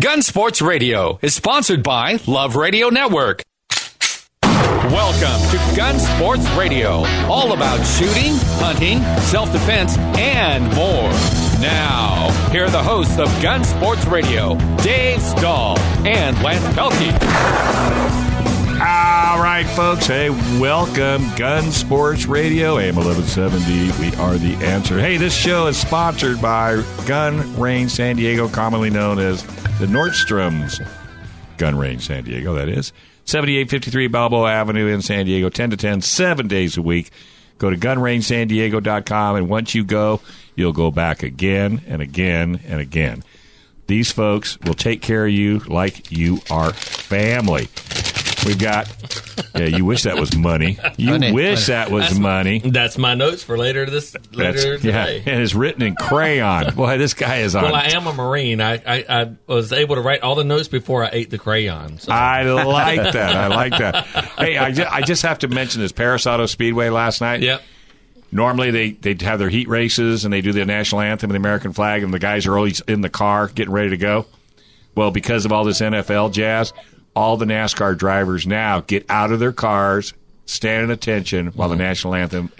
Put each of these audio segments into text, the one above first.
Gun Sports Radio is sponsored by Love Radio Network. Welcome to Gun Sports Radio, all about shooting, hunting, self defense, and more. Now, here are the hosts of Gun Sports Radio, Dave Stahl and Lance Pelkey. All right, folks. Hey, welcome. Gun Sports Radio, AM 1170. We are the answer. Hey, this show is sponsored by Gun Range San Diego, commonly known as the Nordstrom's Gun Range San Diego, that is. 7853 Balboa Avenue in San Diego, 10 to 10, seven days a week. Go to gunrangesandiego.com, and once you go, you'll go back again and again and again. These folks will take care of you like you are family. We've got, yeah, you wish that was money. You Money. wish that was That's- money. That's my notes for later this later That's, yeah, today. and it's written in crayon. Boy, this guy is on. Well, I am a Marine. I, I, I was able to write all the notes before I ate the crayon. So. I like that. I like that. Hey, I just, I just have to mention this Perris Auto Speedway last night. yep. Normally they they have their heat races and they do the national anthem and the American flag and the guys are always in the car getting ready to go. Well, because of all this NFL jazz, all the NASCAR drivers now get out of their cars, stand at attention while the mm-hmm. national anthem.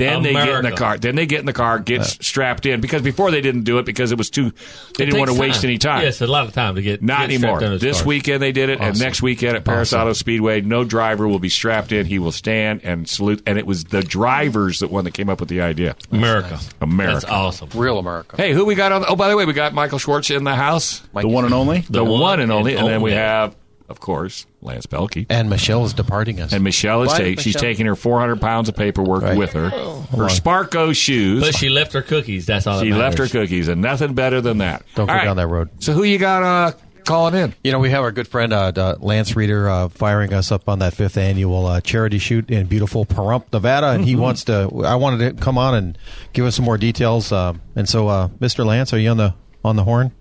Then they get in the car. Then they get in the car, get strapped in because before they didn't do it because it was too. They didn't want to takes waste any time. Yes, a lot of time to get Not get strapped anymore. in those This cars. weekend they did it, and Awesome. next weekend at Paris Awesome. Auto Speedway, no driver will be strapped in. He will stand and salute. And it was the drivers that one that came up with the idea. America. America. That's awesome. Real America. Hey, who we got on? Oh, by the way, we got Michael Schwartz in the house, Mike- The one and only? the, one, and only, and, then we have, of course, Lance Pelkey. And Michelle is departing us. And Michelle is taking. She's taking her 400 pounds of paperwork Right. with her. her on. Sparko shoes. But she left her cookies. That's all. that she left her cookies, and nothing better than that. Don't All go down that road. So who you got uh, calling in? You know, we have our good friend uh, uh, Lance Reeder uh, firing us up on that fifth annual uh, charity shoot in beautiful Pahrump, Nevada, and he wants to. I wanted to come on and give us some more details. Uh, and so, uh, Mr. Lance, are you on the on the horn?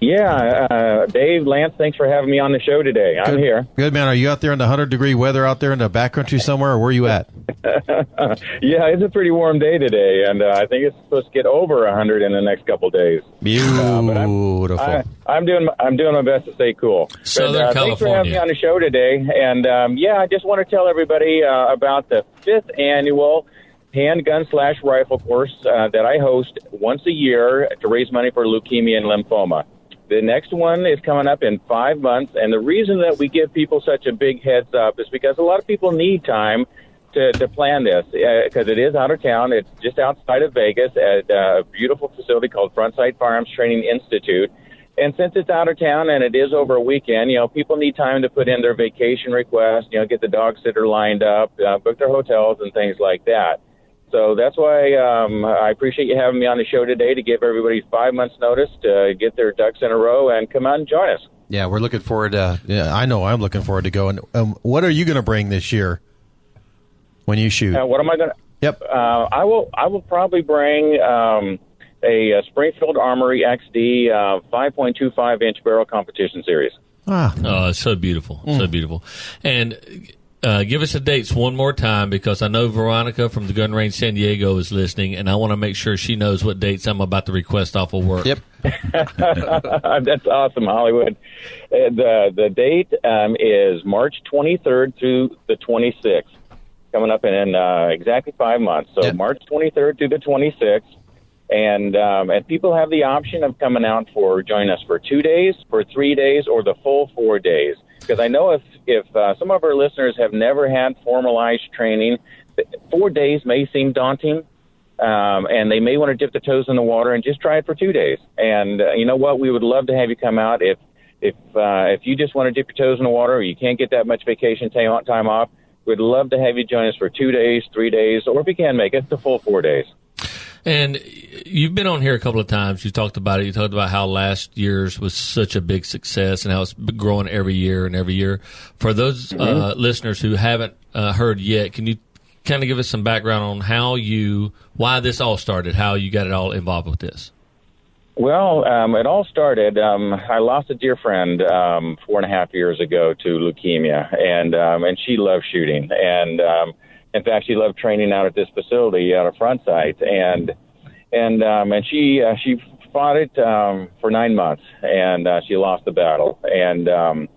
Yeah, uh, Dave, Lance, thanks for having me on the show today. I'm Good. here. Good man. Are you out there in the hundred degree weather out there in the backcountry somewhere, or where are you at? Yeah, it's a pretty warm day today, and uh, I think it's supposed to get over 100 in the next couple days. Beautiful. I, I'm doing I'm doing my best to stay cool. Southern but, uh, Thanks for having me on the show today, and um, yeah, I just want to tell everybody uh, about the fifth annual handgun slash rifle course uh, that I host once a year to raise money for leukemia and lymphoma. The next one is coming up in five months, and the reason that we give people such a big heads up is because a lot of people need time to, to plan this because it is out of town. It's just outside of Vegas at uh, a beautiful facility called Front Sight Firearms Training Institute. And since it's out of town and it is over a weekend, you know, people need time to put in their vacation request, you know, get the dog sitter lined up, uh, book their hotels and things like that. So that's why um, I appreciate you having me on the show today to give everybody five months' notice to get their ducks in a row and come out and join us. Yeah, we're looking forward. to Yeah, I know. I'm looking forward to going. Um, what are you going to bring this year when you shoot? Uh, what am I going to? Yep. Uh, I will. I will probably bring um, a, uh Springfield Armory XD uh, 5.25 inch barrel competition series. Ah, Oh, so beautiful, so beautiful. And uh, give us the dates one more time because I know Veronica from the Gun Range San Diego is listening, and I want to make sure she knows what dates I'm about to request off of work. yep. That's awesome, Hollywood. Uh, the the date um, is March 23rd through the 26th, coming up in uh, exactly five months. So Yep. March 23rd through the 26th, and um, and people have the option of coming out for join us for two days, for three days, or the full four days. Because I know if if uh, some of our listeners have never had formalized training, four days may seem daunting um, and they may want to dip their toes in the water and just try it for two days. And uh, you know what? We would love to have you come out if if uh, if you just want to dip your toes in the water or you can't get that much vacation time time off. We'd love to have you join us for two days, three days, or if you can make it, the full four days. And you've been on here a couple of times. You talked about it. You talked about how last year's was such a big success and how it's been growing every year and every year. For those uh, listeners who haven't uh, heard yet, can you kind of give us some background on how you, why this all started, how you got it all involved with this? Well, um, it all started. Um, I lost a dear friend um, four and a half years ago to leukemia, and um, and she loved shooting, and um, in fact, she loved training out at this facility out of Front Sight, and and um, and she uh, she fought it um, for nine months, and uh, she lost the battle. And um,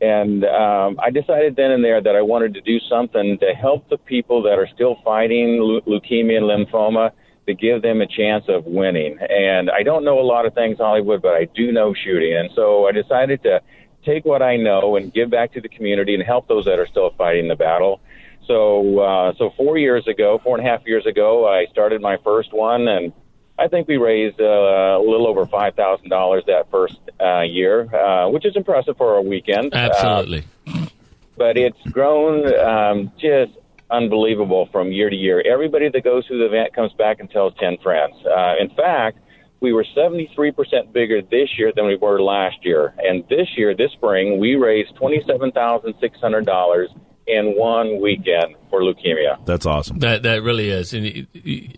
and um, I decided then and there that I wanted to do something to help the people that are still fighting leu- leukemia and lymphoma to give them a chance of winning. And I don't know a lot of things Hollywood, but I do know shooting. And so I decided to take what I know and give back to the community and help those that are still fighting the battle. So, uh, so four years ago, four and a half years ago, I started my first one, and I think we raised uh, a little over five thousand dollars that first uh, year, uh, which is impressive for a weekend. Absolutely. Uh, but it's grown um, just unbelievable from year to year. Everybody that goes through the event comes back and tells ten friends. Uh, in fact, we were 73% bigger this year than we were last year. And this year, this spring, we raised $27,600 in one weekend for leukemia. That's awesome. That that really is, and you, you,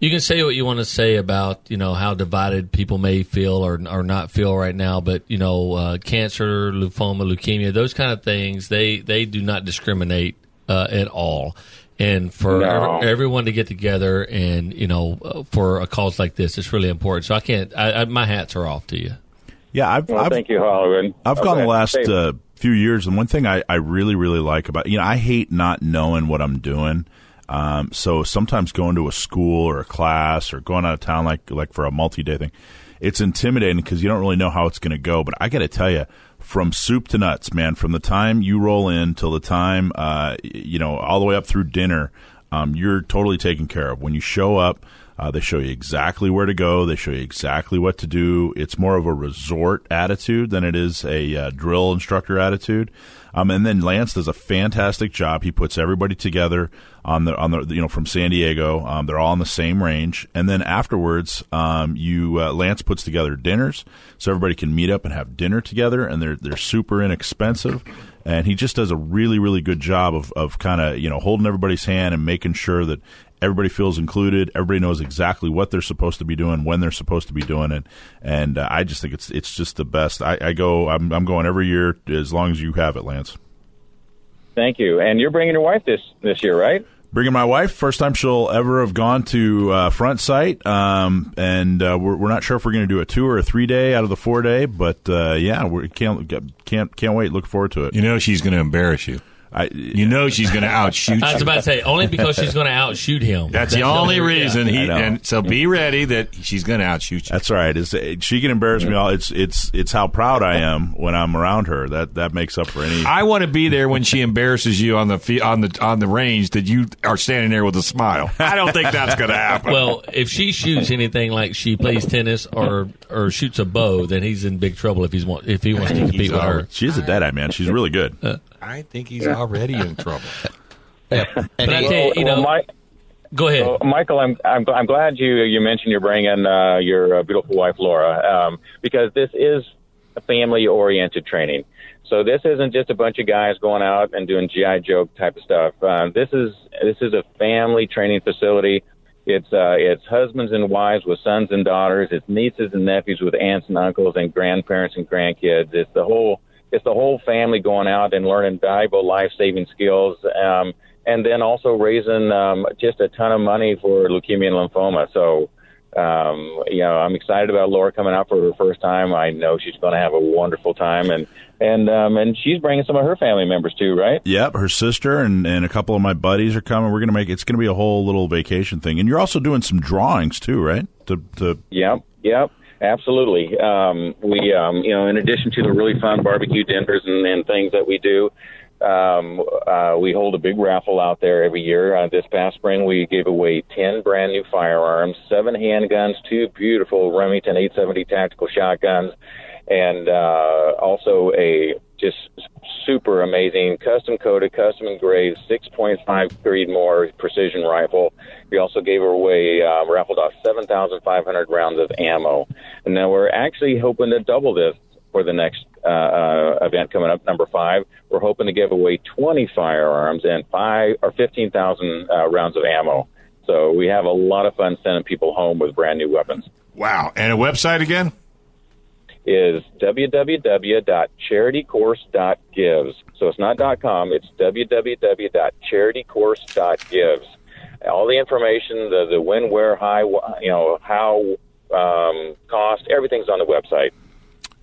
you can say what you want to say about you know how divided people may feel or or not feel right now, but you know uh, cancer, lymphoma, leukemia, those kind of things they they do not discriminate uh, at all. And for No. ev- everyone to get together and you know uh, for a cause like this, it's really important. So I can't. I, I, my hats are off to you. Yeah, I've, Well, I've thank you, Hollywood. I've Okay. gone the last Hey, uh, few years, and one thing I, I really, really like about you know I hate not knowing what I'm doing. Um, so sometimes going to a school or a class or going out of town like like for a multi day thing, it's intimidating because you don't really know how it's going to go. But I got to tell you, from soup to nuts, man, from the time you roll in till the time uh, you know all the way up through dinner, um, you're totally taken care of. When you show up, uh, they show you exactly where to go. They show you exactly what to do. It's more of a resort attitude than it is a uh, drill instructor attitude. Um, and then Lance does a fantastic job. He puts everybody together on the on the you know from San Diego. Um, they're all on the same range. And then afterwards, um, you uh, Lance puts together dinners so everybody can meet up and have dinner together. And they're they're super inexpensive and he just does a really really good job of, of kind of you know holding everybody's hand and making sure that everybody feels included. Everybody knows exactly what they're supposed to be doing when they're supposed to be doing it. And uh, i just think it's it's just the best. I, I go I'm, I'm going every year as long as you have it lance. Thank you. And you're bringing your wife this this year, right? bringing my wife. First time she'll ever have gone to uh, Front Sight um, and uh, we're, we're not sure if we're going to do a two or a three day out of the four day but uh, yeah we can't can't can't wait. Look forward to it. You know she's going to embarrass you. I, You know she's going to outshoot I was about to say only because she's going to outshoot him. That's the only reason he. I. And so be ready that she's going to outshoot you. That's right. It's, she can embarrass me all. It's it's it's how proud I am when I'm around her. That that makes up for any. I want to be there when she embarrasses you on the fe- on the on the range that you are standing there with a smile. I don't think that's going to happen. Well, if she shoots anything like she plays tennis or or shoots a bow, then he's in big trouble if he's want, if he wants to compete with her. She's a dead eye man. She's really good. Uh, I think he's already in trouble. And But I he- tell you, you Well, know, Mike, go ahead. well, Michael, I'm, I'm I'm glad you you mentioned you're bringing uh, your uh, beautiful wife Laura um, because this is a family oriented training. So this isn't just a bunch of guys going out and doing GI Joe type of stuff. Uh, this is this is a family training facility. It's uh, it's husbands and wives with sons and daughters. It's nieces and nephews with aunts and uncles and grandparents and grandkids. It's the whole it's the whole family going out and learning valuable life saving skills. Um, and then also raising um, just a ton of money for leukemia and lymphoma. So, um, you know, I'm excited about Laura coming out for her first time. I know she's going to have a wonderful time, and and um, and she's bringing some of her family members too, right? Yep, her sister and, and a couple of my buddies are coming. We're gonna make it's gonna be a whole little vacation thing. And you're also doing some drawings too, right? To to Yep, yep, absolutely. Um, we, um, you know, in addition to the really fun barbecue dinners and, and things that we do, um, uh, we hold a big raffle out there every year. Uh, this past spring, we gave away 10 brand new firearms, seven handguns, two beautiful Remington 870 tactical shotguns, and uh, also a just super amazing custom coated, custom engraved 6.5 Creedmoor precision rifle. We also gave away, uh, raffled off 7,500 rounds of ammo. And now we're actually hoping to double this for the next uh, uh, event coming up, number five. We're hoping to give away 20 firearms and five or 15,000 uh, rounds of ammo. So we have a lot of fun sending people home with brand new weapons. Wow. And a website again? Is www.charitycourse.gives. So it's not .com, it's www.charitycourse.gives. All the information, the, the when, where, how, you know, how um, cost, everything's on the website.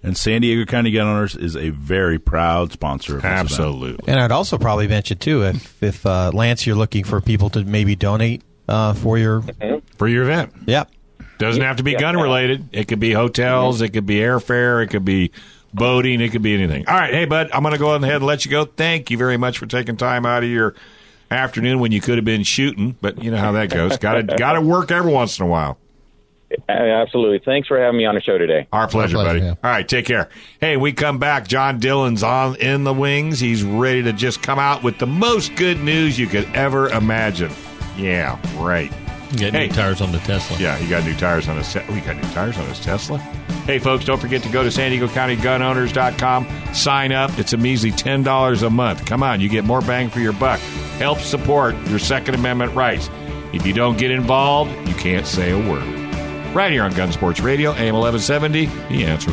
And San Diego County Gun Owners is a very proud sponsor of this event. Absolutely. And I'd also probably mention too, if if uh, Lance, you're looking for people to maybe donate uh, for your, For your event. yeah, Doesn't have to be Yeah. gun related. It could be hotels. Mm-hmm. It could be airfare. It could be boating. It could be anything. All right. Hey, bud, I'm going to go ahead and let you go. Thank you very much for taking time out of your afternoon when you could have been shooting, but you know how that goes. Got to got to work every once in a while. Absolutely. Thanks for having me on the show today. Our pleasure, pleasure, buddy. yeah. All right, take care. Hey, we come back. John Dillon's on in the wings. He's ready to just come out with the most good news you could ever imagine. Yeah, right. Get Hey. new tires on the Tesla. Yeah, he got new tires on his. Oh, got new tires on his Tesla. Hey, folks, don't forget to go to San Diego County Gunowners.com. Sign up. It's a measly ten dollars a month. Come on, you get more bang for your buck. Help support your Second Amendment rights. If you don't get involved, you can't say a word. Right here on Gun Sports Radio, AM eleven seventy. The answer.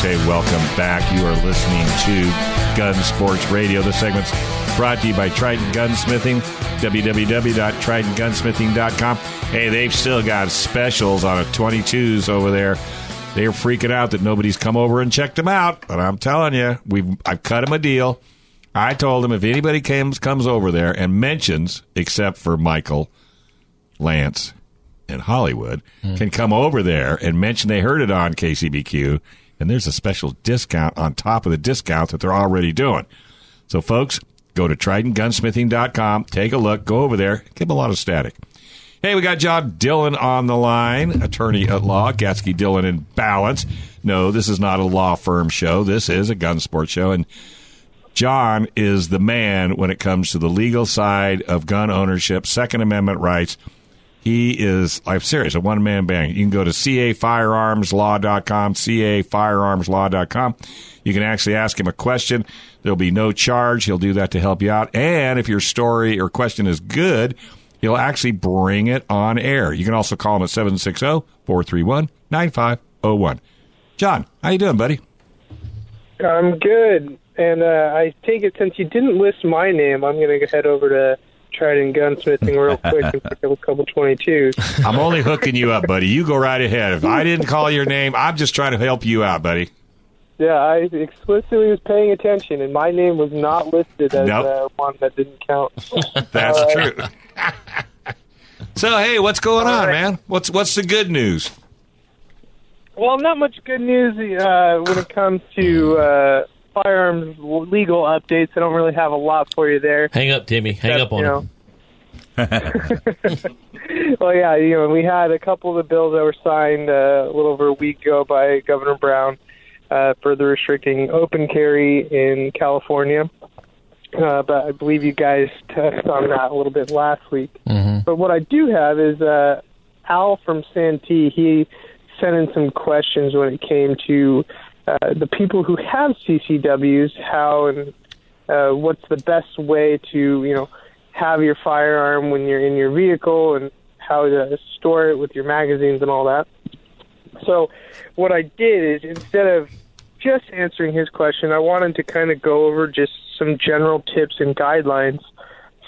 Hey, welcome back. You are listening to Gun Sports Radio. This segment's brought to you by Trident Gunsmithing, www.tridentgunsmithing.com. Hey, they've still got specials on a 22s over there. They're freaking out that nobody's come over and checked them out. But I'm telling you, we've I've cut them a deal. I told them if anybody comes comes over there and mentions, except for Michael, Lance, and Hollywood hmm. can come over there and mention they heard it on KCBQ, and there's a special discount on top of the discount that they're already doing. So, folks, go to TridentGunsmithing.com, take a look, go over there, give them a lot of static. Hey, we got John Dillon on the line, attorney at law, Gatzke Dillon in Ballance. No, this is not a law firm show. This is a gun sports show, and John is the man when it comes to the legal side of gun ownership, Second Amendment rights. He is, I'm serious, a one man band. You can go to cafirearmslaw.com, cafirearmslaw.com. You can actually ask him a question. There'll be no charge. He'll do that to help you out. And if your story or question is good, he'll actually bring it on air. You can also call him at 760 431 9501. John, how you doing, buddy? I'm good. And uh, I take it since you didn't list my name, I'm going to head over to Trident Gunsmithing real quick and pick up a couple 22s. I'm only hooking you up, buddy. You go right ahead. If I didn't call your name, I'm just trying to help you out, buddy. Yeah, I explicitly was paying attention, and my name was not listed as Nope. uh, one that didn't count. That's Uh, true. so, hey, what's going on, man? What's what's the good news? Well, not much good news uh, when it comes to uh, firearms legal updates. I don't really have a lot for you there. Hang up, Timmy. Hang Except, up on you him. well, yeah, you know, we had a couple of the bills that were signed uh, a little over a week ago by Governor Brown, uh, further restricting open carry in California. Uh, but I believe you guys touched on that a little bit last week. But what I do have is uh, Al from Santee. He sent in some questions when it came to uh, the people who have CCWs, how and uh, what's the best way to you know have your firearm when you're in your vehicle and how to store it with your magazines and all that. So what I did is instead of just answering his question, I wanted to kind of go over just some general tips and guidelines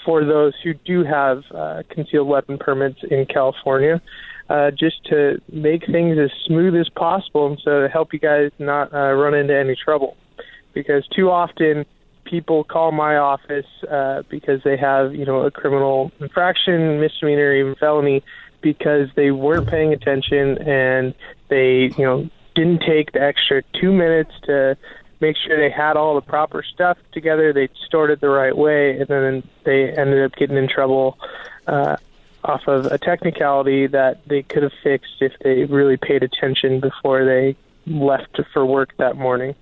for those who do have uh, concealed weapon permits in California, uh, just to make things as smooth as possible and so to help you guys not uh, run into any trouble. Because too often people call my office uh, because they have, you know, a criminal infraction, misdemeanor, even felony, because they weren't paying attention and they, you know, didn't take the extra two minutes to make sure they had all the proper stuff together, they stored it the right way, and then they ended up getting in trouble uh, off of a technicality that they could have fixed if they really paid attention before they left for work that morning.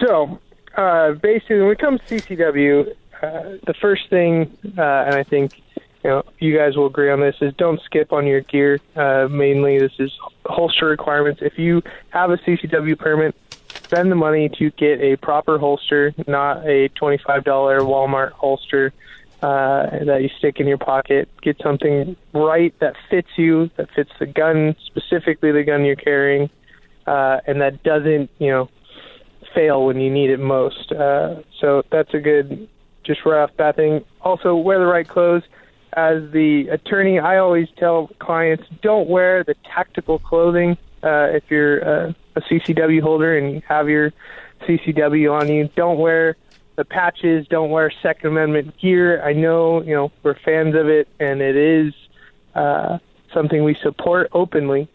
So, uh, basically, when it comes to CCW, uh, the first thing, uh, and I think you know you guys will agree on this, is don't skip on your gear. Uh, mainly, this is holster requirements. If you have a CCW permit, spend the money to get a proper holster, not a $25 Walmart holster uh, that you stick in your pocket. Get something right that fits you, that fits the gun, specifically the gun you're carrying, uh, and that doesn't, you know, fail when you need it most. Uh, so that's a good, just right off that thing. Also, wear the right clothes. As the attorney, I always tell clients don't wear the tactical clothing uh, if you're uh, a CCW holder and you have your CCW on you. Don't wear the patches. Don't wear Second Amendment gear. I know, you know, we're fans of it, and it is uh, something we support openly.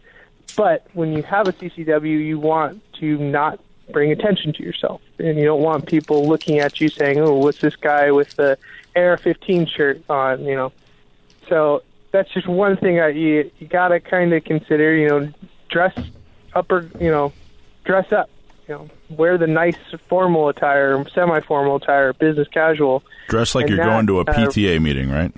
But when you have a CCW, you want to not bring attention to yourself, and you don't want people looking at you saying, "Oh, what's this guy with the AR-15 shirt on?" You know. So that's just one thing I, you you gotta kind of consider. You know, dress upper. You know, dress up. You know, wear the nice formal attire, semi-formal attire, business casual. Dress like And you're that, going to a uh, PTA meeting, right?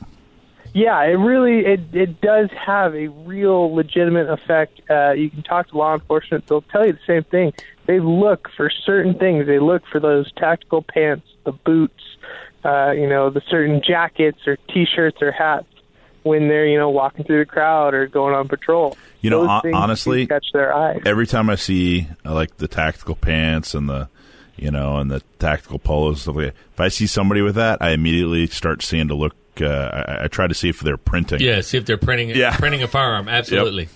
Yeah, it really it it does have a real legitimate effect. Uh, you can talk to law enforcement; they'll tell you the same thing. They look for certain things. They look for those tactical pants, the boots, uh, you know, the certain jackets or T-shirts or hats when they're you know walking through the crowd or going on patrol. You know, Those hon- honestly, catch their eye. every time I see uh, like the tactical pants and the you know and the tactical polos stuff like that, if I see somebody with that, I immediately start seeing to look. Uh, I, I try to see if they're printing. Yeah, see if they're printing Yeah. printing a firearm. Absolutely.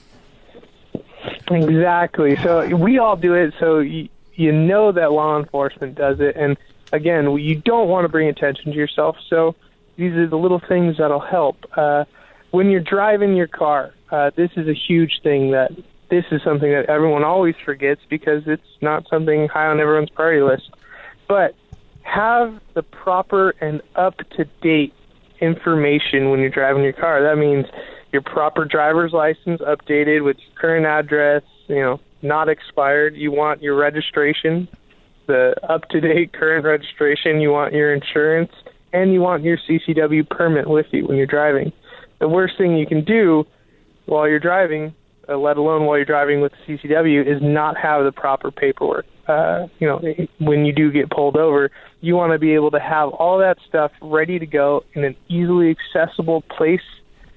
Exactly. So we all do it. So you, you know that law enforcement does it, and again, you don't want to bring attention to yourself. So these are the little things that'll help. Uh, when you're driving your car, uh, this is a huge thing. That this is something that everyone always forgets because it's not something high on everyone's priority list. But have the proper and up to date information when you're driving your car. That means your proper driver's license updated with your current address, you know, not expired. You want your registration, the up to date current registration. You want your insurance, and you want your CCW permit with you when you're driving. The worst thing you can do while you're driving, uh, let alone while you're driving with the CCW, is not have the proper paperwork. Uh, you know, when you do get pulled over, you want to be able to have all that stuff ready to go in an easily accessible place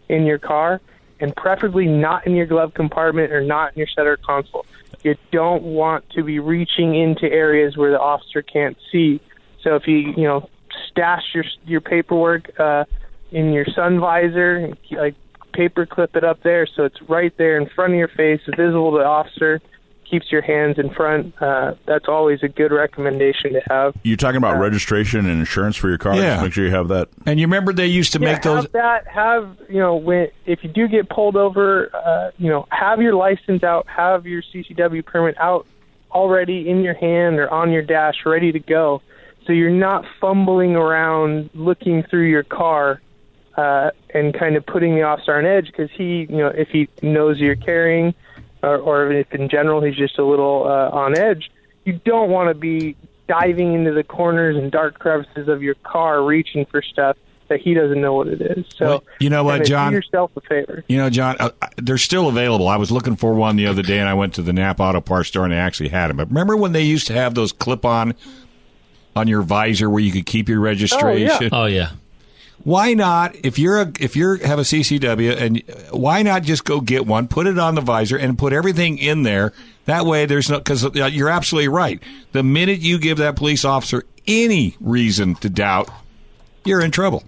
in your car, and preferably not in your glove compartment or not in your center console. You don't want to be reaching into areas where the officer can't see. So if you you know stash your your paperwork uh, in your sun visor, like paper clip it up there so it's right there in front of your face, visible to the officer, keeps your hands in front. Uh, that's always a good recommendation to have. You're talking about registration and insurance for your car. Yeah. Just make sure you have that. And you remember they used to yeah, make those. have that. Have you know when if you do get pulled over, uh, you know have your license out, have your CCW permit out already in your hand or on your dash, ready to go. So you're not fumbling around looking through your car uh, and kind of putting the officer on edge because he, you know, if he knows you're carrying, or, or if in general he's just a little uh, on edge, you don't want to be diving into the corners and dark crevices of your car reaching for stuff that he doesn't know what it is. So Well, you know what, John? Do yourself a favor. You know, John, uh, uh, they're still available. I was looking for one the other day, and I went to the NAPA Auto Parts store, and they actually had them. But remember when they used to have those clip-on on your visor where you could keep your registration? Oh yeah. Why not? If you're a if you're have a CCW, and uh, why not just go get one, put it on the visor, and put everything in there? That way, there's no because you're absolutely right. The minute you give that police officer any reason to doubt, you're in trouble.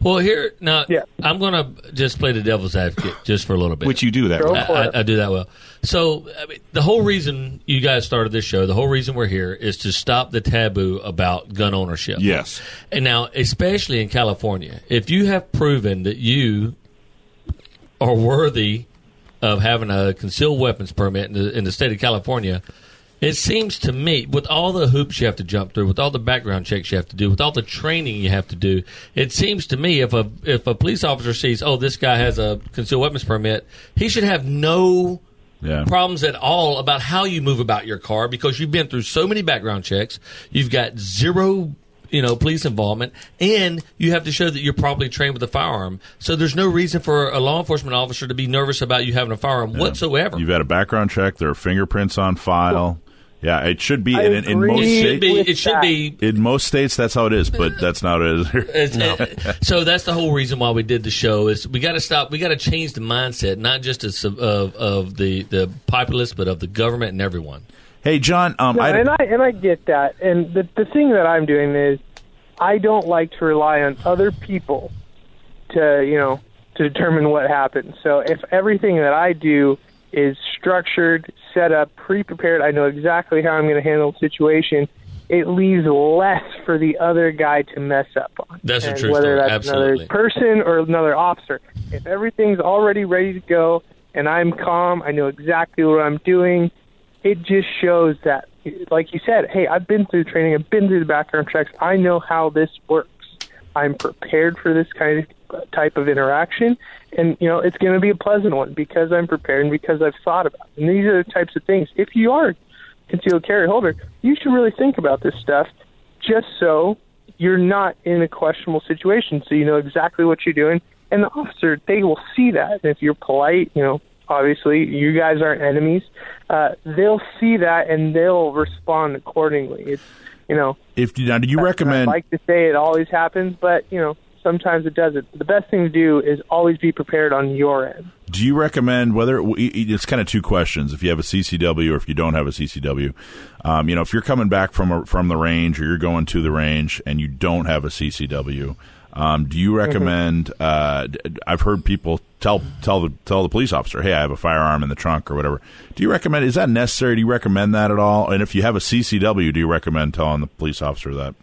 Well, here now, Yeah. I'm going to just play the devil's advocate just for a little bit. Which you do that. Go way. I. I, I do that well. So I mean, the whole reason you guys started this show, the whole reason we're here, is to stop the taboo about gun ownership. Yes. And now, especially in California, if you have proven that you are worthy of having a concealed weapons permit in the, in the state of California, it seems to me, with all the hoops you have to jump through, with all the background checks you have to do, with all the training you have to do, it seems to me if a if a police officer sees, oh, this guy has a concealed weapons permit, he should have no Yeah. problems at all about how you move about your car because you've been through so many background checks. You've got zero, you know, police involvement, and you have to show that you're properly trained with a firearm. So there's no reason for a law enforcement officer to be nervous about you having a firearm whatsoever. You've had a background check. There are fingerprints on file. Yeah, it should be. In, in most It should states, be. It should that. be. in most states, that's how it is. But that's not how it is. here. It's, it- so that's the whole reason why we did the show is we got to stop. We got to change the mindset, not just as, of of the the populace, but of the government and everyone. hey, John. Um, No, I, and I and I get that. And the the thing that I'm doing is I don't like to rely on other people to you know to determine what happens. So if everything that I do is structured, set up, pre-prepared, I know exactly how I'm going to handle the situation. It leaves less for the other guy to mess up on. That's a and true whether that's Absolutely. another person or another officer. If everything's already ready to go and I'm calm, I know exactly what I'm doing it just shows that, like you said, hey, I've been through training, I've been through the background checks, I know how this works. I'm prepared for this kind of type of interaction, and you know it's going to be a pleasant one because I'm prepared and because I've thought about. It. And these are the types of things. If you are a concealed carry holder, you should really think about this stuff, just so you're not in a questionable situation, so you know exactly what you're doing. And the officer, they will see that. And if you're polite, you know, obviously you guys aren't enemies uh, they'll see that and they'll respond accordingly it's you know if now, do you recommend I recommend? like to say it always happens but you know sometimes it doesn't the best thing to do is always be prepared on your end Do you recommend whether it's kind of two questions? If you have a CCW or if you don't have a CCW, um, you know, if you're coming back from a, from the range or you're going to the range and you don't have a CCW, um, do you recommend? Uh, d- I've heard people tell tell the tell the police officer, "Hey, I have a firearm in the trunk" or whatever. Do you recommend? Is that necessary? Do you recommend that at all? And if you have a CCW, do you recommend telling the police officer that?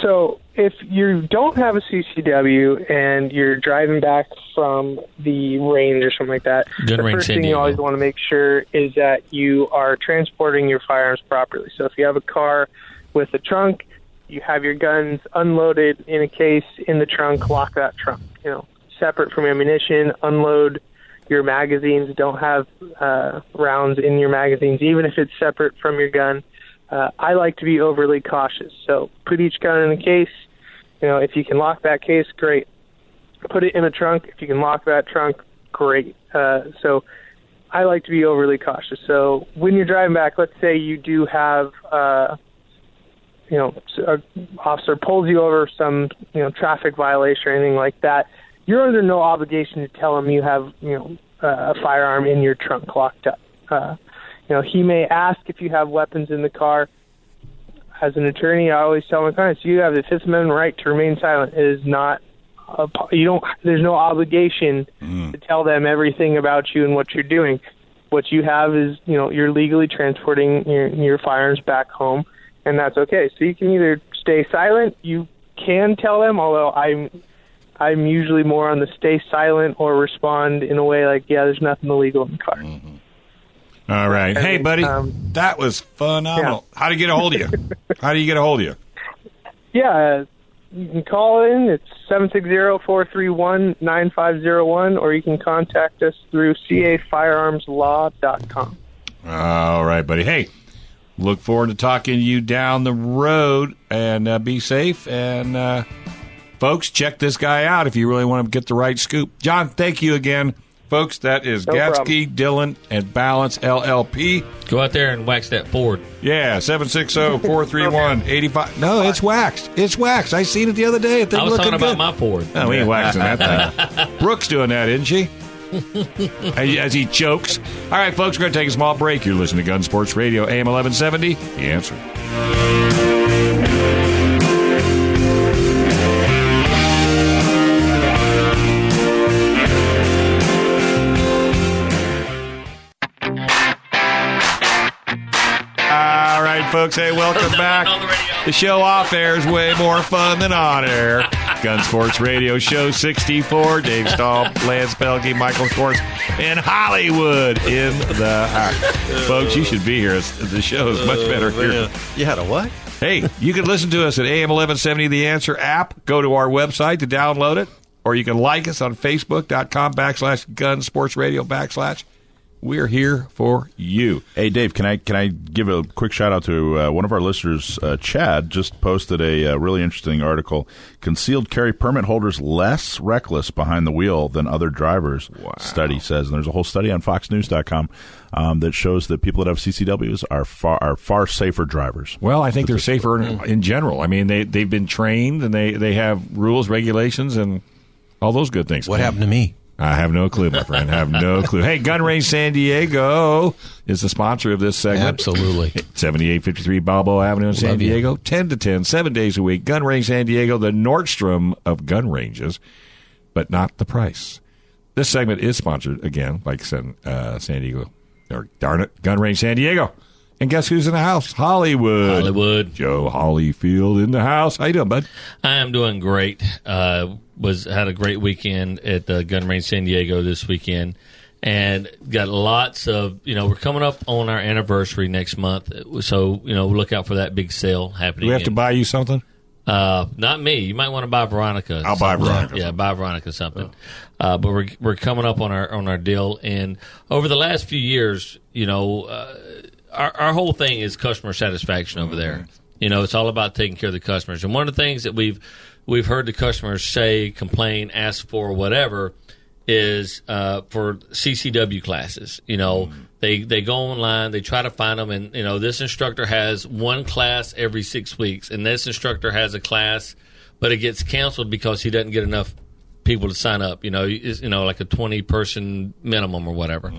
So if you don't have a CCW and you're driving back from the range or something like that, the first thing you always want to make sure is that you are transporting your firearms properly. So if you have a car with a trunk, you have your guns unloaded in a case in the trunk, lock that trunk. You know, separate from ammunition, unload your magazines. Don't have uh, rounds in your magazines, even if it's separate from your gun. Uh, I like to be overly cautious. So put each gun in a case. You know, if you can lock that case, great. Put it in a trunk. If you can lock that trunk, great. Uh, so I like to be overly cautious. So when you're driving back, let's say you do have, uh, you know, a officer pulls you over some, you know, traffic violation or anything like that. You're under no obligation to tell them you have, you know, uh, a firearm in your trunk locked up. Uh, you know, he may ask if you have weapons in the car. As an attorney, I always tell my clients, you have the Fifth Amendment right to remain silent. It is not a, you don't. There's no obligation mm-hmm. to tell them everything about you and what you're doing. What you have is, you know, you're legally transporting your, your firearms back home, and that's okay. So you can either stay silent. You can tell them, although I'm I'm usually more on the stay silent or respond in a way like, yeah, there's nothing illegal in the car. Mm-hmm. All right. Hey, buddy, Um, that was phenomenal. How do you get a hold of you? How do you get a hold of you? Yeah, uh, you can call in. It's seven six zero four three one nine five zero one, or you can contact us through cafirearmslaw.com. All right, buddy. Hey, look forward to talking to you down the road and uh, be safe. And uh, folks, check this guy out if you really want to get the right scoop. John, thank you again. Folks, that is No Gatzke, Dillon, and Ballance LLP. Go out there and wax that Ford. Yeah, 760-431-85. No, it's waxed. It's waxed. I seen it the other day. It I was looking talking about my Ford. No, we ain't waxing that thing. Brooke's doing that, isn't she? as, as he chokes. All right, folks, we're going to take a small break. You're listening to Gun Sports Radio, AM 1170. The answer. Folks. Hey, welcome back. The. The show off air is way more fun than on air. Gun Sports Radio Show 64. Dave Stahl, Lance Pelkey, Michael Kors and Hollywood in the house. Folks, you should be here. The show is much better oh, here. You had a what? Hey, you can listen to us at AM1170 The Answer app. Go to our website to download it, or you can like us on Facebook.com backslash Gun Sports Radio backslash. We're here for you. Hey Dave, can I can I give a quick shout out to uh, one of our listeners? Uh, Chad just posted a uh, really interesting article: concealed carry permit holders less reckless behind the wheel than other drivers. Study says, and there's a whole study on FoxNews.com um, that shows that people that have CCWs are far are far safer drivers. Well, I think they're safer in, in general. I mean, they they've been trained and they they have rules, regulations, and all those good things. What happened to me? I have no clue, my friend. I have no clue. Hey, Gun Range San Diego is the sponsor of this segment. Absolutely. 7853 Balboa Avenue in San Love you. Diego, 10 to 10, seven days a week. Gun Range San Diego, the Nordstrom of gun ranges, but not the price. This segment is sponsored, again, like San, uh, San Diego, or darn it, Gun Range San Diego. And guess who's in the house? Hollywood. Hollywood. Joe Hollyfield in the house. How you doing, bud? I am doing great. Uh, was had a great weekend at the Gun Range San Diego this weekend, and got lots of you know we're coming up on our anniversary next month, so you know look out for that big sale happening. Do we have to buy you something? Uh, not me. You might want to buy Veronica. I'll buy. Veronica Yeah, buy Veronica something. Uh, but we're we're coming up on our on our deal, and over the last few years, you know, uh, our our whole thing is customer satisfaction over there. You know, it's all about taking care of the customers. And one of the things that we've we've heard the customers say, complain, ask for, whatever, is uh, for CCW classes. You know, they they go online, they try to find them, and you know, this instructor has one class every six weeks, and this instructor has a class, but it gets canceled because he doesn't get enough people to sign up. You know, you know, like a twenty person minimum or whatever.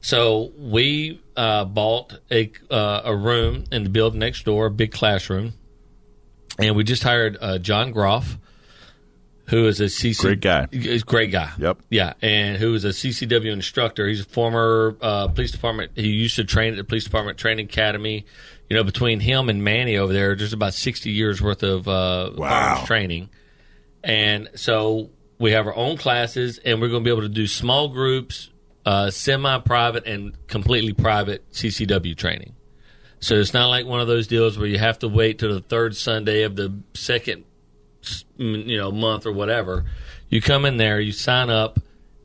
So we uh, bought a uh, a room in the building next door, a big classroom, and we just hired uh, John Groff, who is a CC Great guy. He's a great guy. Yep. Yeah, and who is a CCW instructor. He's a former uh, police department. He used to train at the police department training academy. You know, between him and Manny over there, there's about 60 years worth of uh, firearms training. And so we have our own classes, and we're going to be able to do small groups, uh, semi-private, and completely private CCW training. So it's not like one of those deals where you have to wait till the third Sunday of the second, you know, month or whatever. You come in there, you sign up,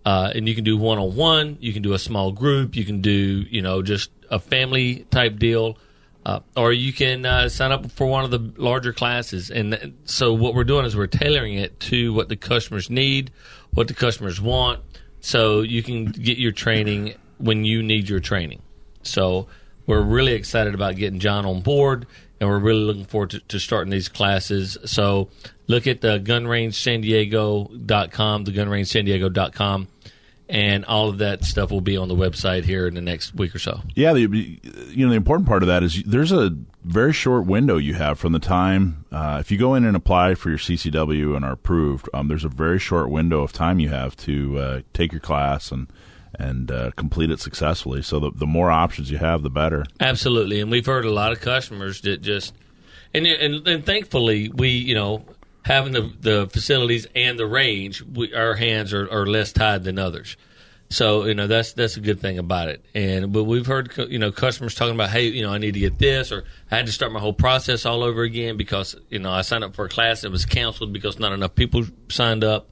uh, and you can do one on one. You can do a small group. You can do, you know, just a family type deal. Uh, or you can uh, sign up for one of the larger classes. And th- so what we're doing is we're tailoring it to what the customers need, what the customers want, so you can get your training when you need your training. So we're really excited about getting John on board, and we're really looking forward to, to starting these classes. So look at the gunrangesandiego.com, the gunrangesandiego.com, and all of that stuff will be on the website here in the next week or so. Yeah, the, you know the important part of that is there's a very short window you have from the time uh, if you go in and apply for your CCW and are approved. Um, there's a very short window of time you have to uh, take your class and and uh, complete it successfully. So the, the more options you have, the better. Absolutely, and we've heard a lot of customers that just and and, and thankfully we you know having the the facilities and the range, we, our hands are, are less tied than others. So you know that's that's a good thing about it. And but we've heard you know customers talking about hey you know I need to get this or I had to start my whole process all over again because you know I signed up for a class that was canceled because not enough people signed up.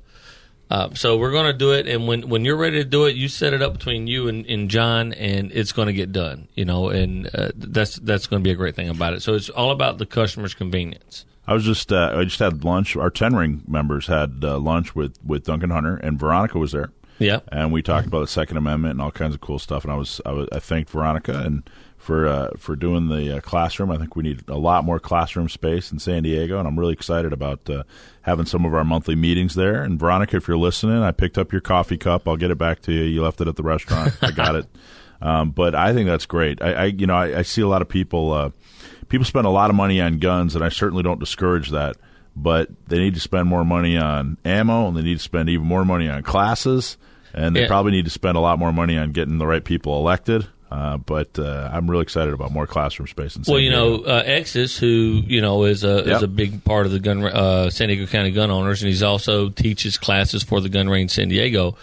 Uh, so we're going to do it, and when when you're ready to do it, you set it up between you and, and John, and it's going to get done. You know, and uh, that's that's going to be a great thing about it. So it's all about the customer's convenience. I was just uh, I just had lunch. Our ten ring members had uh, lunch with with Duncan Hunter and Veronica was there. Yeah. and we talked about the Second Amendment and all kinds of cool stuff. And I was I, was, I thanked Veronica and for uh, for doing the uh, classroom. I think we need a lot more classroom space in San Diego, and I'm really excited about uh, having some of our monthly meetings there. And Veronica, if you're listening, I picked up your coffee cup. I'll get it back to you. You left it at the restaurant. I got it. Um, but I think that's great. I, I you know I, I see a lot of people. Uh, people spend a lot of money on guns, and I certainly don't discourage that. But they need to spend more money on ammo, and they need to spend even more money on classes, and they Yeah. probably need to spend a lot more money on getting the right people elected. Uh, but uh, I'm really excited about more classroom space. In San Well, you know, uh, Exis, who you know is a Yep. is a big part of the gun uh, San Diego County gun owners, and he's also teaches classes for the Gun Range San Diego.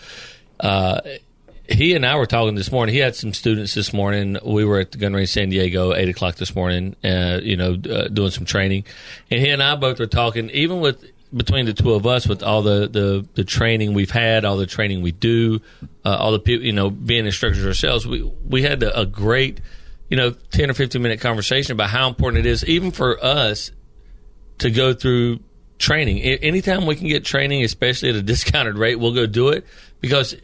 He and I were talking this morning. He had some students this morning. We were at the Gun Range San Diego eight o'clock this morning. Uh, you know, uh, doing some training, and he and I both were talking. Even with between the two of us, with all the, the, the training we've had, all the training we do, uh, all the people, you know, being instructors ourselves, we we had a, a great, you know, ten or fifteen minute conversation about how important it is, even for us, to go through training. Anytime we can get training, especially at a discounted rate, we'll go do it because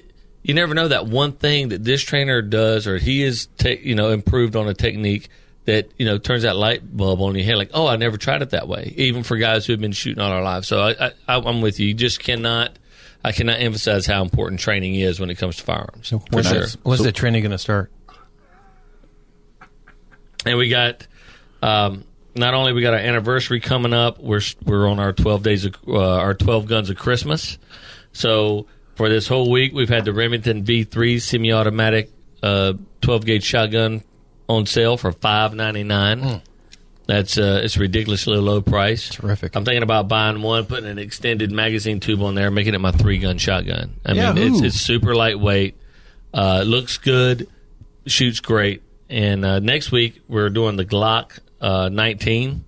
you never know that one thing that this trainer does or he is, te- you know, improved on a technique that you know turns that light bulb on your head. Like, oh, I never tried it that way. Even for guys who have been shooting all our lives. So I, I, I'm with you. You just cannot. I cannot emphasize how important training is when it comes to firearms. For When's, sure. that, when's the training going to start? and we got um, not only we got our anniversary coming up. We're we're on our twelve days of uh, our twelve guns of Christmas. So for this whole week, we've had the Remington V3 semi-automatic uh, twelve gauge shotgun on sale for five ninety nine. That's uh, it's ridiculously low price. Terrific. I'm thinking about buying one, putting an extended magazine tube on there, making it my three gun shotgun. I mean, it's, it's super lightweight. Uh, looks good, shoots great. And uh, next week we're doing the Glock uh, 19,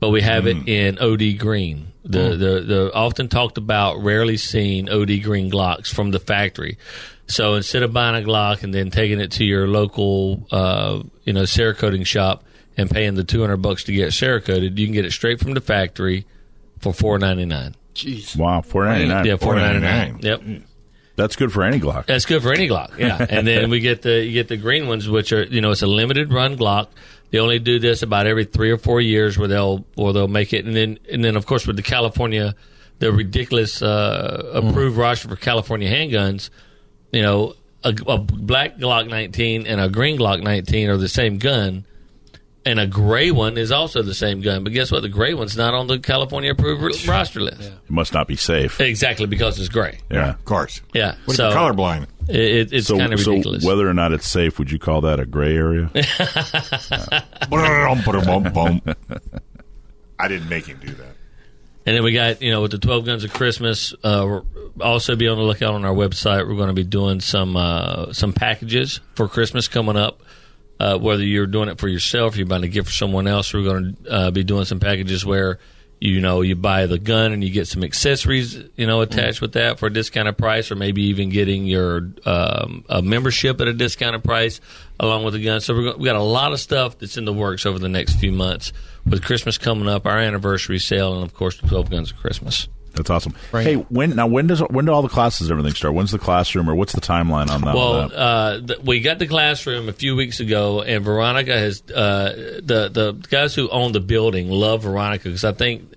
but we have it in OD green. The, the the often talked about, rarely seen OD green Glocks from the factory. So instead of buying a Glock and then taking it to your local, uh, you know, Cerakoting shop and paying the 200 bucks to get Cerakoted, you can get it straight from the factory for 4.99. Jeez, Wow, four ninety nine. Yeah, 4.99. $4.99. Yep. That's good for any Glock. That's good for any Glock. Yeah, and then we get the you get the green ones, which are you know it's a limited run Glock. They only do this about every three or four years, where they'll or they'll make it, and then and then of course with the California, the ridiculous uh, approved roster for California handguns, you know a, a black Glock 19 and a green Glock 19 are the same gun. And a gray one is also the same gun, but guess what? The gray one's not on the California approved roster list. It must not be safe. Exactly because it's gray. Yeah. Of course. Yeah, What so if you're colorblind? It, it, it's So, kind of so ridiculous. whether or not it's safe, would you call that a gray area? I didn't make him do that. And then we got, you know, with the 12 Guns of Christmas, uh, we're also be on the lookout on our website. We're going to be doing some uh, some packages for Christmas coming up. Uh, whether you're doing it for yourself, you're buying a gift for someone else, we're going to uh, be doing some packages where, you know, you buy the gun and you get some accessories, you know, attached with that for a discounted price, or maybe even getting your um, a membership at a discounted price along with the gun. So we're we got a lot of stuff that's in the works over the next few months with Christmas coming up, our anniversary sale, and of course the 12 Guns of Christmas. That's awesome. Hey, when now when does when do all the classes and everything start? When's the classroom or what's the timeline on that? Well, that? uh, th- we got the classroom a few weeks ago, and Veronica has uh, the the guys who own the building love Veronica because I think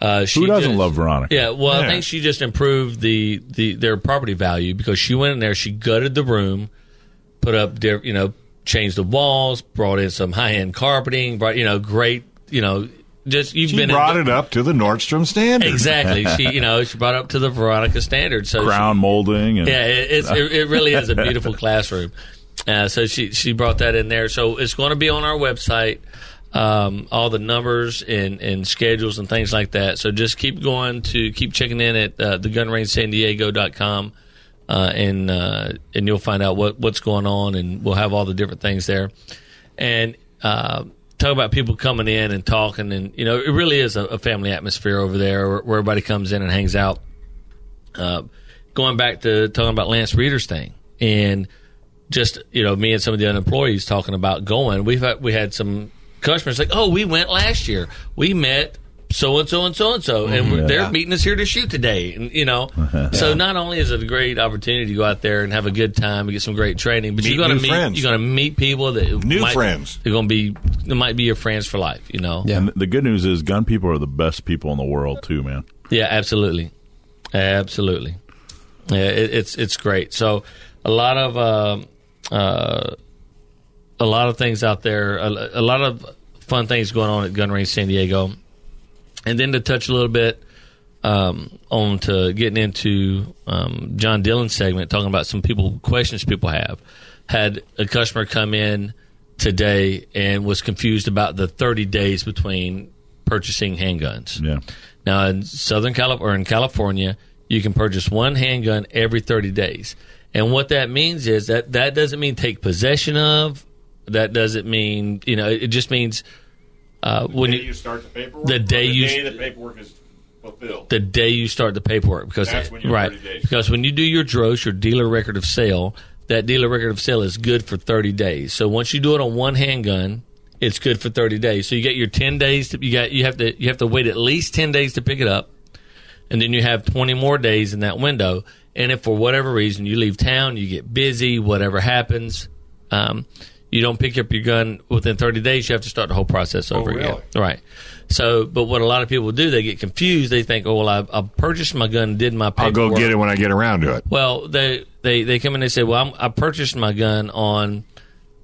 uh, she Who doesn't just- love Veronica? Yeah, well, I think she just improved the, the their property value because she went in there, she gutted the room, put up, di- you know, changed the walls, brought in some high end carpeting, brought you know, great, you know, just you've She been brought in, it up to the Nordstrom standard. exactly. she you know she brought it up to the Veronica standard. So she- Crown molding and yeah, it, it's, it, it really is a beautiful classroom. Uh, so she she brought that in there. So it's going to be on our website, um, all the numbers and, and schedules and things like that. So just keep going to keep checking in at uh, thegunrangesandiego.com. Uh, and uh, and you'll find out what, what's going on, and we'll have all the different things there. And uh, talk about people coming in and talking, and you know it really is a, a family atmosphere over there, where, where everybody comes in and hangs out uh, going back to talking about Lance Reader's thing and just you know me and some of the employees talking about going. We've had, we had some customers like, oh, we went last year. We met so and so and so and so, and they're meeting us here to shoot today. And you know, so not only is it a great opportunity to go out there and have a good time and get some great training, but Meet you're going to meet friends. you're going to meet people that New might, friends. They're going to be they might be your friends for life. You know, Yeah. And the good news is, gun people are the best people in the world too, man. Yeah, absolutely, absolutely. Yeah, it, it's it's great. So a lot of um uh, a lot of things out there, a, a lot of fun things going on at Gun Range San Diego, and then to touch a little bit um, on to getting into um, John Dillon's segment, talking about some people questions people have. Had a customer come in today and was confused about the 30 days between purchasing handguns. Yeah. Now in Southern California or in California, you can purchase one handgun every 30 days. And what that means is that that doesn't mean take possession of. That doesn't mean, you know, it just means uh, when The you, day you start the paperwork. The day or you- day the paperwork is fulfilled. the day you start the paperwork because That's when you're right 30 days. because when you do your DROS, your dealer record of sale, that dealer record of sale is good for 30 days. So once you do it on one handgun, it's good for 30 days. So you get your 10 days to you got you have to you have to wait at least 10 days to pick it up. And then you have 20 more days in that window. And if for whatever reason you leave town, you get busy, whatever happens, um, you don't pick up your gun within 30 days, you have to start the whole process oh, over again. really? Right. So, but what a lot of people do, they get confused. They think, oh, well, I, I purchased my gun, did my I'll go get it when I get around to it. Well, they, they, they come in and they say, well, I'm, I purchased my gun on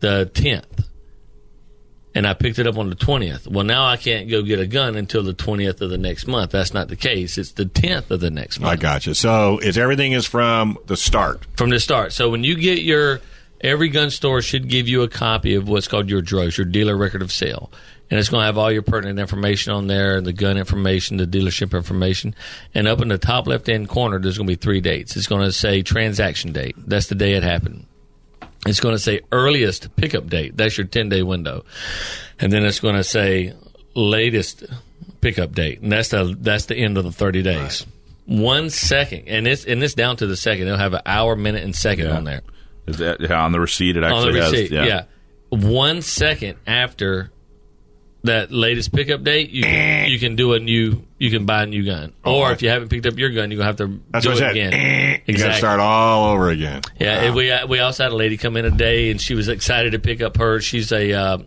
the 10th and I picked it up on the 20th. Well, now I can't go get a gun until the 20th of the next month. That's not the case. It's the 10th of the next month I got you. So is everything is from the start. from the start. So when you get your every gun store should give you a copy of what's called your DROS, your dealer record of sale. And it's going to have all your pertinent information on there, and the gun information, the dealership information. And up in the top left hand corner, there's going to be three dates. It's going to say transaction date. That's the day it happened. It's going to say earliest pickup date. That's your 10 day window. And then it's going to say latest pickup date. And that's the, that's the end of the 30 days. One second. And it's, and it's down to the second. It'll have an hour, minute, and second Yeah. on there Is that, yeah, on the receipt, it on actually the has. receipt. yeah. yeah. one second after that latest pickup date, you can, you can do a new, you can buy a new gun. Or if you haven't picked up your gun, you're gonna have to That's do it I said. again. You got to start all over again. Yeah, and we uh, we also had a lady come in today, and she was excited to pick up her. She's a uh,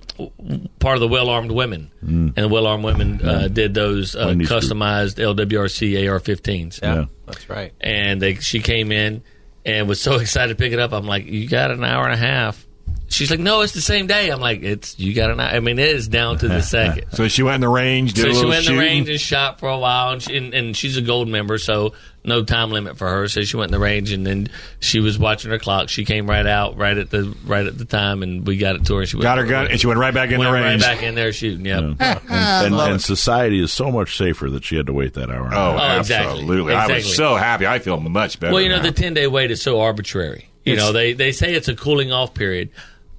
part of the Well Armed Women, and the Well Armed Women uh, did those uh, Wendy's group. customized LWRC AR-15s Yeah. That's right. and they she came in and was so excited to pick it up. I'm like, you got an hour and a half. She's like, no, it's the same day. I'm like, it's you got an. I mean, it is down to the second. So she went in the range, did so a she little went in shooting. the range and shot for a while, and, she, and, and she's a gold member, so no time limit for her. So she went in the range, and then she was watching her clock. She came right out right at the right at the time, and we got it to her. And she got her went, gun, and she went right back in went the right range. back in there shooting. Yep. And, and, and society is so much safer that she had to wait that hour. and a Oh, half. Oh, exactly. absolutely. I was so happy. I feel much better. Well, you know, now. the 10 day wait is so arbitrary. You It's- know, they, they say it's a cooling off period,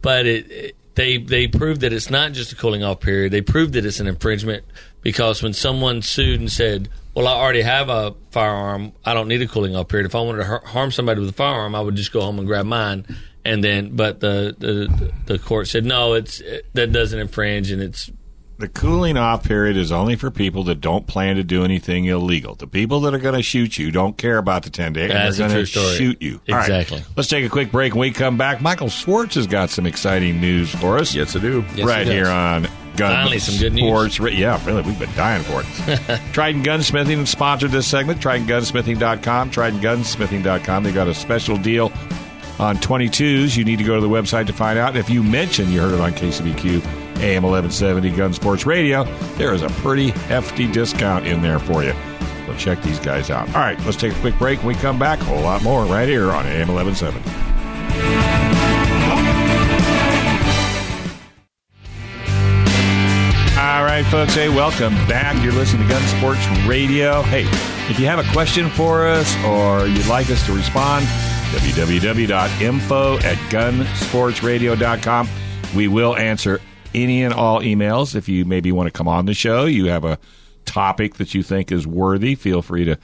but it, it- they they proved that it's not just a cooling off period. They proved that it's an infringement because when someone sued and said, "Well, I already have a firearm. I don't need a cooling off period. If I wanted to har- harm somebody with a firearm, I would just go home and grab mine." And then, but the the, the court said, "No, it's it, that doesn't infringe, and it's the cooling off period is only for people that don't plan to do anything illegal. The people that are going to shoot you don't care about the 10 day and That's a they're going to shoot you. All right, Exactly. let's take a quick break. When we come back, Michael Schwartz has got some exciting news for us. Yes, I do. Yes, right he here on Gun Finally, some good news. Sports. Ra- Yeah, really, we've been dying for it. Trident Gunsmithing sponsored this segment. TridentGunsmithing.com. TridentGunsmithing.com. They got a special deal on 22s. You need to go to the website to find out. If you mention you heard it on KCBQ AM 1170 Gun Sports Radio, there is a pretty hefty discount in there for you. So check these guys out. All right, let's take a quick break. When we come back, a whole lot more right here on AM 1170. All right, folks. Hey, welcome back. You're listening to Gun Sports Radio. Hey, if you have a question for us or you'd like us to respond, www.info at gunsportsradio.com. We will answer any and all emails. If you maybe want to come on the show, you have a topic that you think is worthy, feel free to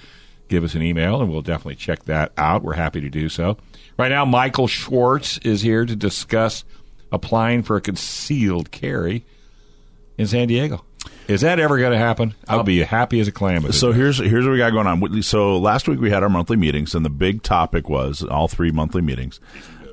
give us an email and we'll definitely check that out. We're happy to do so. Right now, Michael Schwartz is here to discuss applying for a concealed carry in San Diego. Is that ever going to happen? I'll be happy as a clam. So here's here's what we got going on. So last week we had our monthly meetings, and the big topic was all three monthly meetings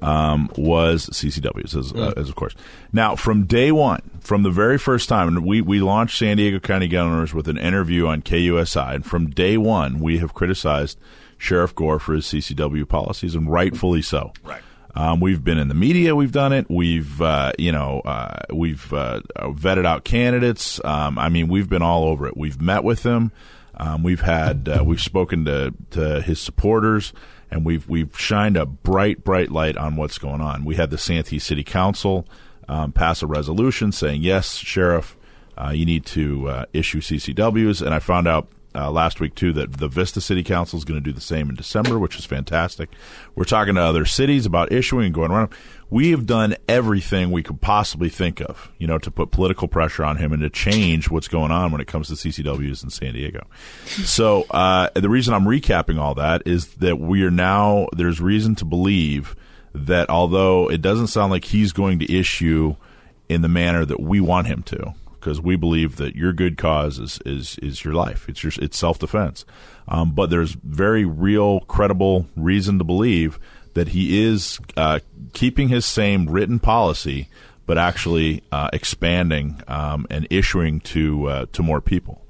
um, was CCWs, as, uh, as of course. Now, from day one, from the very first time, and we we launched San Diego County Gun Owners with an interview on KUSI, and from day one we have criticized Sheriff Gore for his CCW policies, and rightfully so. Right. Um, we've been in the media. We've done it. We've, uh, you know, uh, we've uh, vetted out candidates. Um, I mean, we've been all over it. We've met with them. Um, we've had, uh, we've spoken to, to his supporters, and we've we've shined a bright, bright light on what's going on. We had the Santee City Council um, pass a resolution saying, yes, sheriff, uh, you need to uh, issue CCWs. And I found out uh, last week too that the Vista City Council is going to do the same in December, which is fantastic. We're talking to other cities about issuing and going around. We have done everything we could possibly think of, you know, to put political pressure on him and to change what's going on when it comes to CCWs in San Diego. So uh, the reason I'm recapping all that is that we are now there's reason to believe that although it doesn't sound like he's going to issue in the manner that we want him to, because we believe that your good cause is is, is your life. It's your it's self defense. Um, but there's very real, credible reason to believe that he is uh, keeping his same written policy, but actually uh, expanding um, and issuing to uh, to more people.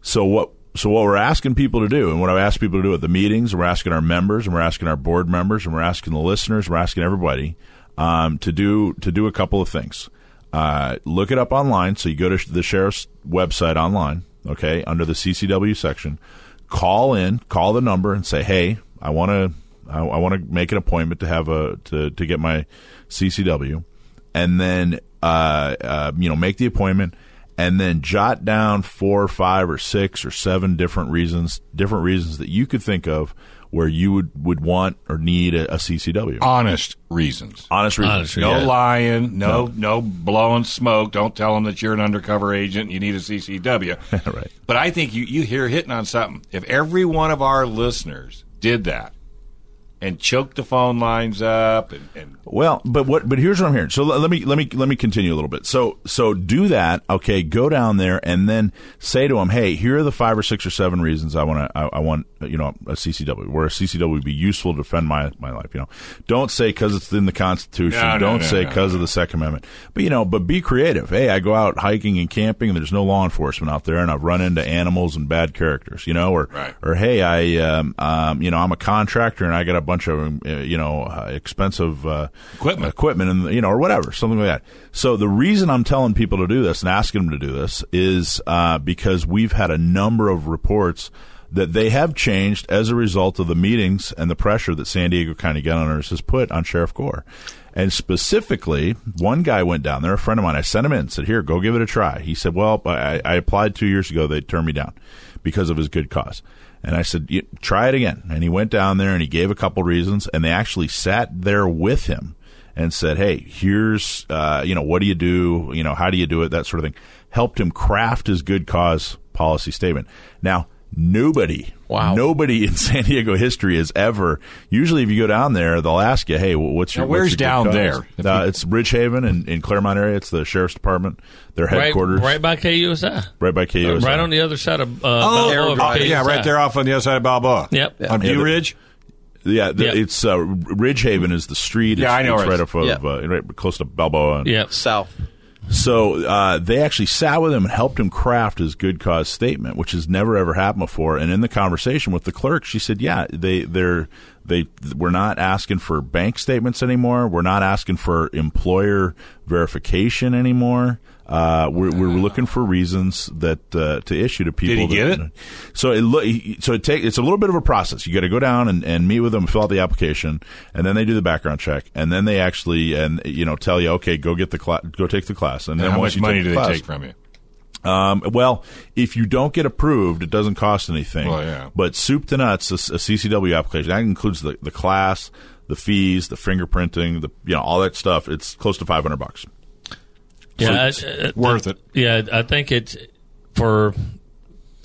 So what so what we're asking people to do, and what I ask people to do at the meetings, we're asking our members, and we're asking our board members, and we're asking the listeners, we're asking everybody um, to do to do a couple of things. Uh, look it up online. So you go to the sheriff's website online, okay, under the CCW section. Call in, call the number, and say, "Hey, I want to, I, I want to make an appointment to have a to to get my CCW," and then uh, uh, you know make the appointment, and then jot down four, or five, or six, or seven different reasons, different reasons that you could think of where you would, would want or need a, a CCW. Honest reasons. Honest reasons. Honest No Yeah. lying, no, no blowing smoke. Don't tell them that you're an undercover agent. and You need a CCW. right. But I think you you hear hitting on something. If every one of our listeners did that and choke the phone lines up and, and Well, but what? But here's what I'm hearing. So let, let me let me let me continue a little bit. So so do that. Okay, go down there and then say to them, hey, here are the five or six or seven reasons I want to I, I want you know a CCW where a CCW would be useful to defend my my life. You know, don't say because it's in the Constitution. No, don't no, say no, because no. of the Second Amendment. But you know, but be creative. Hey, I go out hiking and camping and there's no law enforcement out there, and I've run into animals and bad characters. You know, or Right. or hey, I um, um, you know I'm a contractor and I got a bunch of uh, you know uh, expensive uh, Equipment. equipment, and you know or whatever, something like that. So the reason I'm telling people to do this and asking them to do this is uh, because we've had a number of reports that they have changed as a result of the meetings and the pressure that San Diego County gun owners has put on Sheriff Gore. And specifically, one guy went down there, a friend of mine. I sent him in, said, "Here, go give it a try." He said, "Well, I, I applied two years ago. They turned me down because of his good cause." And I said, "Try it again." And he went down there and he gave a couple reasons, and they actually sat there with him and said, "Hey, here's uh, you know what do you do? You know how do you do it? That sort of thing." Helped him craft his good cause policy statement. Now, nobody, Wow. nobody in San Diego history has ever. Usually, if you go down there, they'll ask you, "Hey, what's your Now, where's what's your down good there? Uh, you- it's Ridgehaven in, in Clairemont area. It's the sheriff's department, their headquarters, right by KUSI. right by KUSI. Right on the other side of uh, oh, Balboa uh, yeah, right there off on the other side of Balboa. Yep. on Yeah, View the- Ridge. Yeah, the, Yeah. it's uh, Ridgehaven is the street. Yeah, I know It's right off of Yeah. uh, right close to Balboa. and- Yep. South. So uh, they actually sat with him and helped him craft his good cause statement, which has never ever happened before. And in the conversation with the clerk, she said, "Yeah, they they're they we're not asking for bank statements anymore. We're not asking for employer verification anymore. Uh, we're, we're looking for reasons that uh, to issue to people. Did he get it? So it lo- so it take it's a little bit of a process. You got to go down and, and meet with them, fill out the application, and then they do the background check, and then they actually and you know tell you, okay, go get the cla- go take the class, and then How much money take do the they class, take from you? um, well, if you don't get approved, it doesn't cost anything. Well, yeah. But soup to nuts, a, a CCW application that includes the, the class, the fees, the fingerprinting, the you know all that stuff. It's close to five hundred bucks. Yeah, So I- I- uh, uh, Worth it. Yeah, I think it's for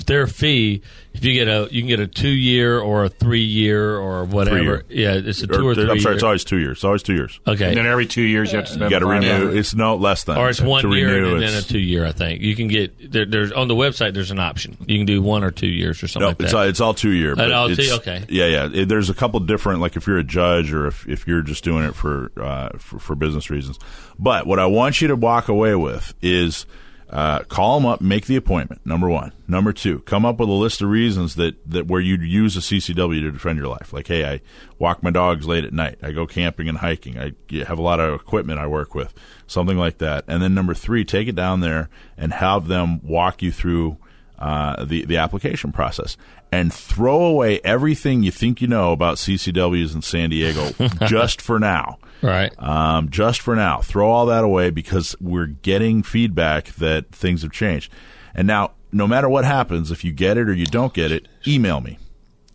their fee. If you get a, you can get a two year or a three year or whatever. Three-year. Yeah, it's a two or, 3 I'm sorry, year. it's always two years. It's always two years. okay, And then every two years you have to spend. You got to renew. hundred. It's no less than or it's to one year renew, and then a two year. I think you can get there, there's on the website. There's an option. You can do one or two years or something No, like it's that. all, it's all two year. but all two- it's- okay. Yeah, yeah. It- there's a couple different, like if you're a judge or if, if you're just doing it for, uh, for for business reasons. But what I want you to walk away with is uh, call them up, make the appointment. Number one. Number two, come up with a list of reasons that that where you'd use a CCW to defend your life. Like, hey, I walk my dogs late at night. I go camping and hiking. I have a lot of equipment I work with. Something like that. And then number three, take it down there and have them walk you through uh, the the application process and throw away everything you think you know about CCWs in San Diego just for now. Right. Um, just for now, throw all that away because we're getting feedback that things have changed. And now, no matter what happens, if you get it or you don't get it, email me.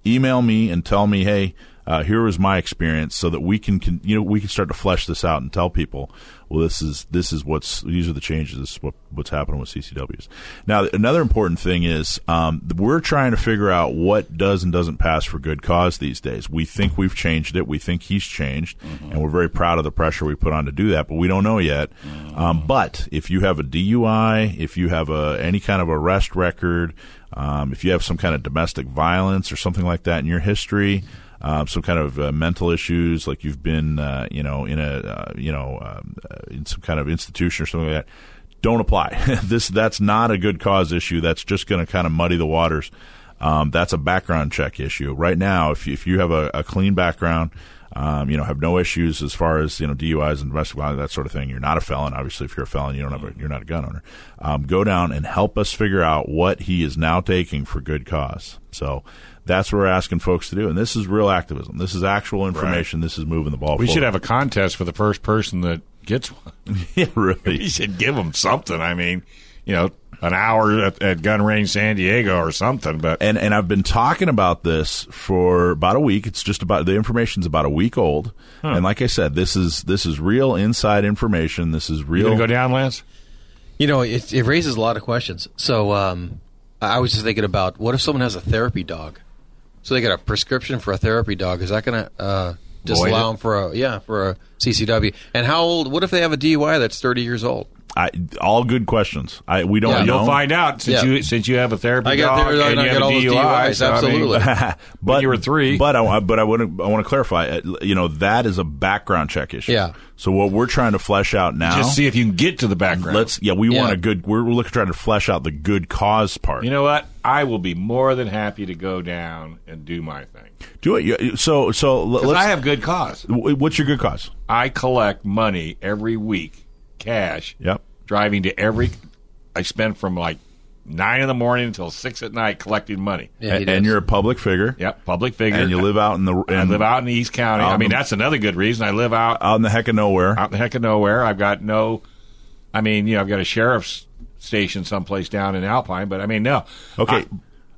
Email me and tell me, hey, uh, here was my experience, so that we can, can, you know, we can start to flesh this out and tell people, well, this is this is what's these are the changes. This is what what's happening with CCWs. Now, another important thing is um, we're trying to figure out what does and doesn't pass for good cause these days. We think we've changed it. We think he's changed, and we're very proud of the pressure we put on to do that. But we don't know yet. Um, but if you have a DUI, if you have a any kind of arrest record, um, if you have some kind of domestic violence or something like that in your history, um, some kind of uh, mental issues, like you've been, uh, you know, in a, uh, you know, um, uh, in some kind of institution or something like that, don't apply. this that's not a good cause issue. That's just going to kind of muddy the waters. Um, that's a background check issue. Right now, if you, if you have a, a clean background, um, you know, have no issues as far as you know DUIs and domestic violence, that sort of thing. You're not a felon. Obviously, if you're a felon, you don't have a, you're not a gun owner. Um, go down and help us figure out what he is now taking for good cause. So that's what we're asking folks to do. And this is real activism. This is actual information. This is moving the ball. We forward. should have a contest for the first person that gets one. yeah, really. We should give them something. I mean, you know, an hour at, at Gun Range San Diego or something. But and and I've been talking about this for about a week. It's just about the information's about a week old. And like I said, this is this is real inside information. This is real. gonna go down, Lance? You know, it, it raises a lot of questions. So um, I was just thinking about what if someone has a therapy dog? So they get a prescription for a therapy dog. Is that going to uh, just allow them for a yeah for a CCW? And how old? What if they have a DUI that's thirty years old? I, all good questions. I we don't Yeah. You'll find out since Yeah. you since you have a therapy I got dog therapy dog and and you I have got a all those DUI. DUIs, so, I mean, absolutely. but you were three. But I but I want to I want to clarify. uh, You know that is a background check issue. Yeah. So what we're trying to flesh out now. just see if you can get to the background. Let's yeah. We Yeah. want a good. We're, we're looking trying to flesh out the good cause part. You know what? I will be more than happy to go down and do my thing. Do it. So so let's. I have good cause. what's your good cause? I collect money every week, cash. Yep. Driving to every. I spend from like nine in the morning until six at night collecting money. Yeah, A- he and you're a public figure. Yep, public figure. And you live out in the. I live out in East County. I mean, the- that's another good reason. I live out out in the heck of nowhere. out in the heck of nowhere. I've got no. I mean, you know, I've got a sheriff's station someplace down in Alpine, but I mean, no. Okay. I-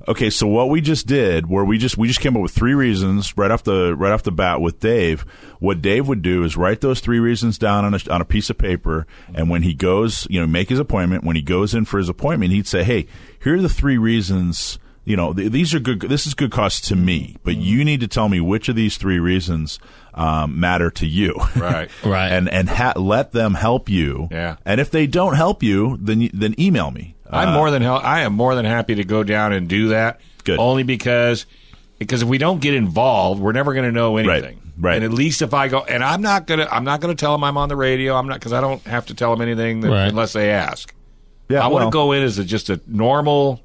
okay, so what we just did, where we just we just came up with three reasons right off the right off the bat with Dave. What Dave would do is write those three reasons down on a, on a piece of paper, and when he goes, you know, make his appointment. When he goes in for his appointment, he'd say, "Hey, here are the three reasons." You know, th- these are good. This is good cost to me, but you need to tell me which of these three reasons um, matter to you. Right. Right. and and ha- let them help you. Yeah. And if they don't help you, then you, then email me. I'm Uh, more than hell. I am more than happy to go down and do that. Good. Only because because if we don't get involved, we're never going to know anything. right. And at least if I go, and I'm not gonna, I'm not gonna tell them I'm on the radio. I'm not because I don't have to tell them anything that, Right. unless they ask. Yeah, I want well, to go in as a, just a normal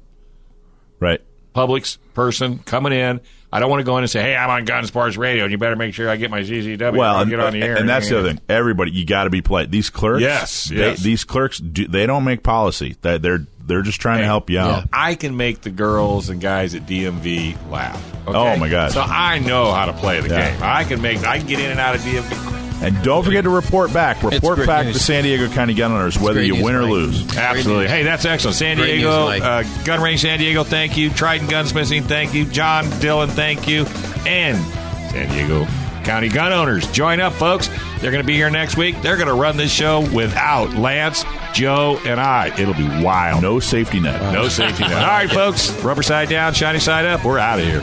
right. Public person coming in. I don't want to go in and say, "Hey, I'm on Gun Sports Radio, and you better make sure I get my ZZW. Well, and, get on the uh, air." and that's the other thing. Everybody, you got to be polite. These clerks, Yes, they, yes. these clerks, do, they don't make policy. They, they're they're just trying to help you out. I can make the girls and guys at DMV laugh. Oh okay? Oh, my god! So I know how to play the Yeah. game. I can make. I can get in and out of DMV. And don't forget to report back. Report back news. to San Diego County Gun Owners, whether you news, win or Mike. lose. Absolutely. Hey, that's excellent. San Great Diego, news, uh, Gun Range San Diego, thank you. Trident Gunsmithing, thank you. John Dillon, thank you. And San Diego County Gun Owners. Join up, folks. They're going to be here next week. They're going to run this show without Lance, Joe, and I. It'll be wild. No safety net. No safety net. All right, folks. Rubber side down, shiny side up. We're out of here.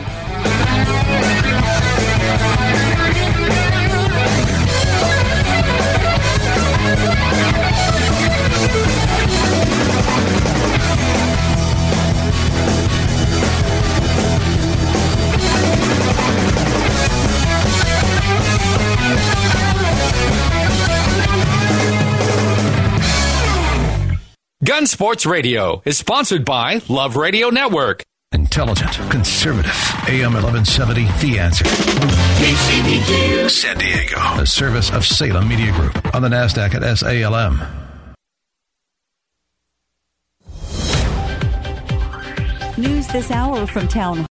Gun Sports Radio is sponsored by Love Radio Network. Intelligent, conservative. AM 1170, The Answer. KCBQ. San Diego. A service of Salem Media Group on the NASDAQ at SALM. News this hour from Town